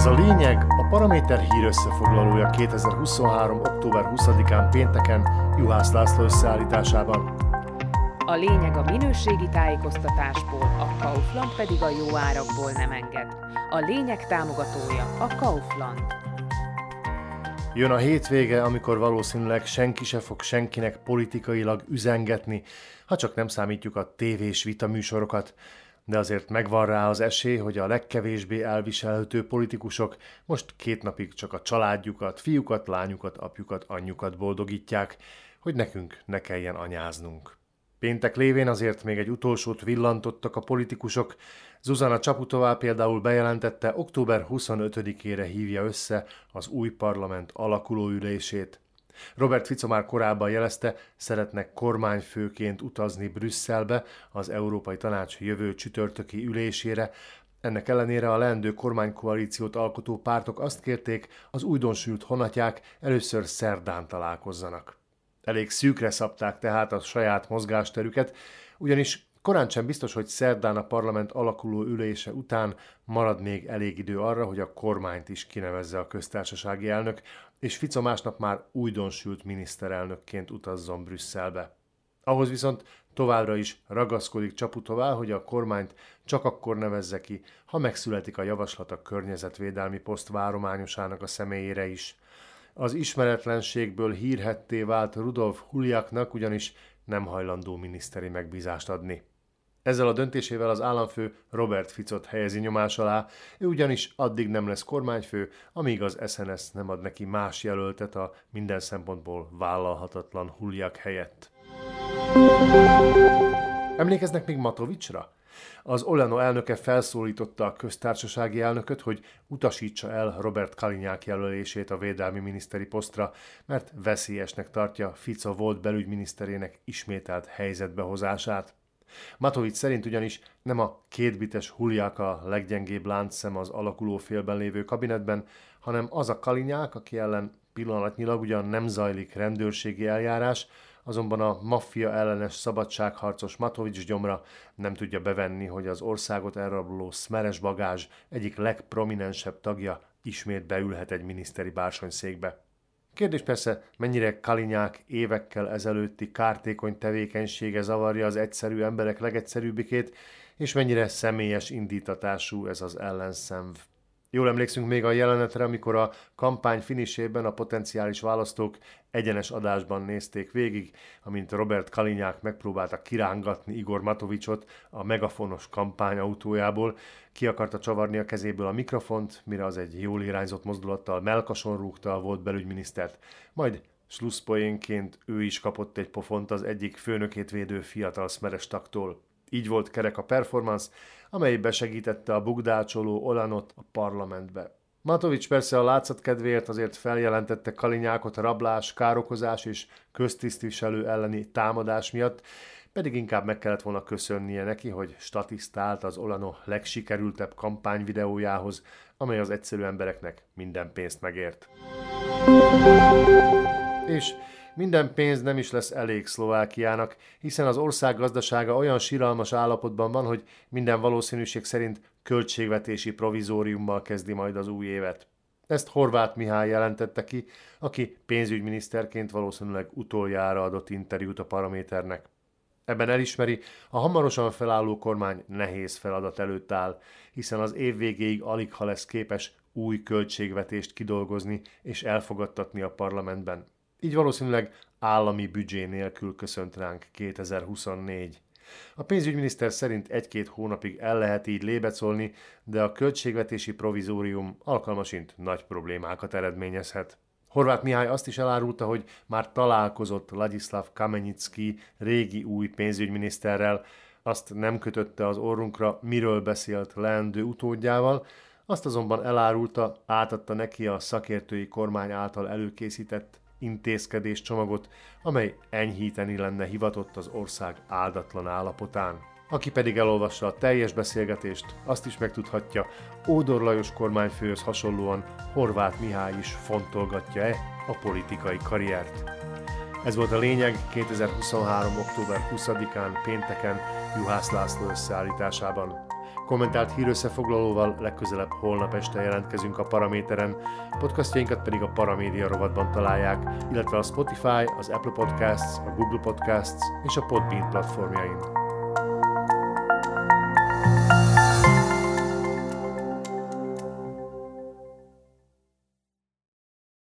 Ez a lényeg a Paraméter hír összefoglalója 2023. október 20-án pénteken Juhász László összeállításában. A lényeg a minőségi tájékoztatásból, a Kaufland pedig a jó árakból nem enged. A lényeg támogatója a Kaufland. Jön a hétvége, amikor valószínűleg senki se fog senkinek politikailag üzengetni, ha csak nem számítjuk a tévés vitaműsorokat de azért megvan rá az esély, hogy a legkevésbé elviselhető politikusok most két napig csak a családjukat, fiúkat, lányukat, apjukat, anyjukat boldogítják, hogy nekünk ne kelljen anyáznunk. Péntek lévén azért még egy utolsót villantottak a politikusok. Zuzana Csaputová például bejelentette, október 25-ére hívja össze az új parlament alakulóülését. Robert Fico már korábban jelezte, szeretnek kormányfőként utazni Brüsszelbe az Európai Tanács jövő csütörtöki ülésére, ennek ellenére a leendő kormánykoalíciót alkotó pártok azt kérték, az újdonsült honatják először szerdán találkozzanak. Elég szűkre szabták tehát a saját mozgásterüket, ugyanis korán sem biztos, hogy szerdán a parlament alakuló ülése után marad még elég idő arra, hogy a kormányt is kinevezze a köztársasági elnök, és Fico másnap már újdonsült miniszterelnökként utazzon Brüsszelbe. Ahhoz viszont továbbra is ragaszkodik Csaputová, hogy a kormányt csak akkor nevezze ki, ha megszületik a javaslat a környezetvédelmi poszt várományosának a személyére is. Az ismeretlenségből hírhetté vált Rudolf Huliaknak ugyanis nem hajlandó miniszteri megbízást adni. Ezzel a döntésével az államfő Robert Ficot helyezi nyomás alá, ő ugyanis addig nem lesz kormányfő, amíg az SNS nem ad neki más jelöltet a minden szempontból vállalhatatlan Huliak helyett. Emlékeznek még Matovicsra? Az Olano elnöke felszólította a köztársasági elnököt, hogy utasítsa el Robert Kalinyák jelölését a védelmi miniszteri posztra, mert veszélyesnek tartja Fico volt belügyminiszterének ismételt helyzetbehozását. Matovic szerint ugyanis nem a kétbites Huliák a leggyengébb láncszem az alakuló félben lévő kabinetben, hanem az a Kalinyák, aki ellen pillanatnyilag ugyan nem zajlik rendőrségi eljárás, azonban a maffia ellenes szabadságharcos Matovics gyomra nem tudja bevenni, hogy az országot elrabló Smeres bagázs egyik legprominensebb tagja ismét beülhet egy miniszteri bársonyszékbe. Kérdés persze, mennyire Kalinyák évekkel ezelőtti kártékony tevékenysége zavarja az egyszerű emberek legegyszerűbbikét, és mennyire személyes indítatású ez az ellenszenv. Jól emlékszünk még a jelenetre, amikor a kampány finisében a potenciális választók egyenes adásban nézték végig, amint Robert Kalinyák megpróbálta kirángatni Igor Matovicsot a megafonos kampányautójából, ki akarta csavarni a kezéből a mikrofont, mire az egy jól irányzott mozdulattal melkason rúgta a volt belügyminisztert, majd slusszpoénként ő is kapott egy pofont az egyik főnökét védő fiatal szmeres taktól. Így volt kerek a performance, amely besegítette a bugdácsoló Olanot a parlamentbe. Matovics persze a látszat kedvéért azért feljelentette Kalinyákot a rablás, károkozás és köztisztviselő elleni támadás miatt, pedig inkább meg kellett volna köszönnie neki, hogy statisztált az Olano legsikerültebb kampányvideójához, amely az egyszerű embereknek minden pénzt megért. És minden pénz nem is lesz elég Szlovákiának, hiszen az ország gazdasága olyan siralmas állapotban van, hogy minden valószínűség szerint költségvetési provizóriummal kezdi majd az új évet. Ezt Horváth Mihály jelentette ki, aki pénzügyminiszterként valószínűleg utoljára adott interjút a Paraméternek. Ebben elismeri, a hamarosan felálló kormány nehéz feladat előtt áll, hiszen az év végéig alig ha lesz képes új költségvetést kidolgozni és elfogadtatni a parlamentben. Így valószínűleg állami büdzsé nélkül köszönt ránk 2024. A pénzügyminiszter szerint egy-két hónapig el lehet így lébecolni, de a költségvetési provizórium alkalmasint nagy problémákat eredményezhet. Horváth Mihály azt is elárulta, hogy már találkozott Ladislav Kamenicki régi új pénzügyminiszterrel, azt nem kötötte az orrunkra, miről beszélt leendő utódjával, azt azonban elárulta, átadta neki a szakértői kormány által előkészített intézkedés csomagot, amely enyhíteni lenne hivatott az ország áldatlan állapotán. Aki pedig elolvassa a teljes beszélgetést, azt is megtudhatja, Ódor Lajos kormányfőhöz hasonlóan Horváth Mihály is fontolgatja-e a politikai karriert. Ez volt a lényeg 2023. október 20-án pénteken Juhász László összeállításában. Kommentált hírösszefoglalóval legközelebb holnap este jelentkezünk a Paraméteren, podcastjainkat pedig a Paramédia rovatban találják, illetve a Spotify, az Apple Podcasts, a Google Podcasts és a Podbean platformjain.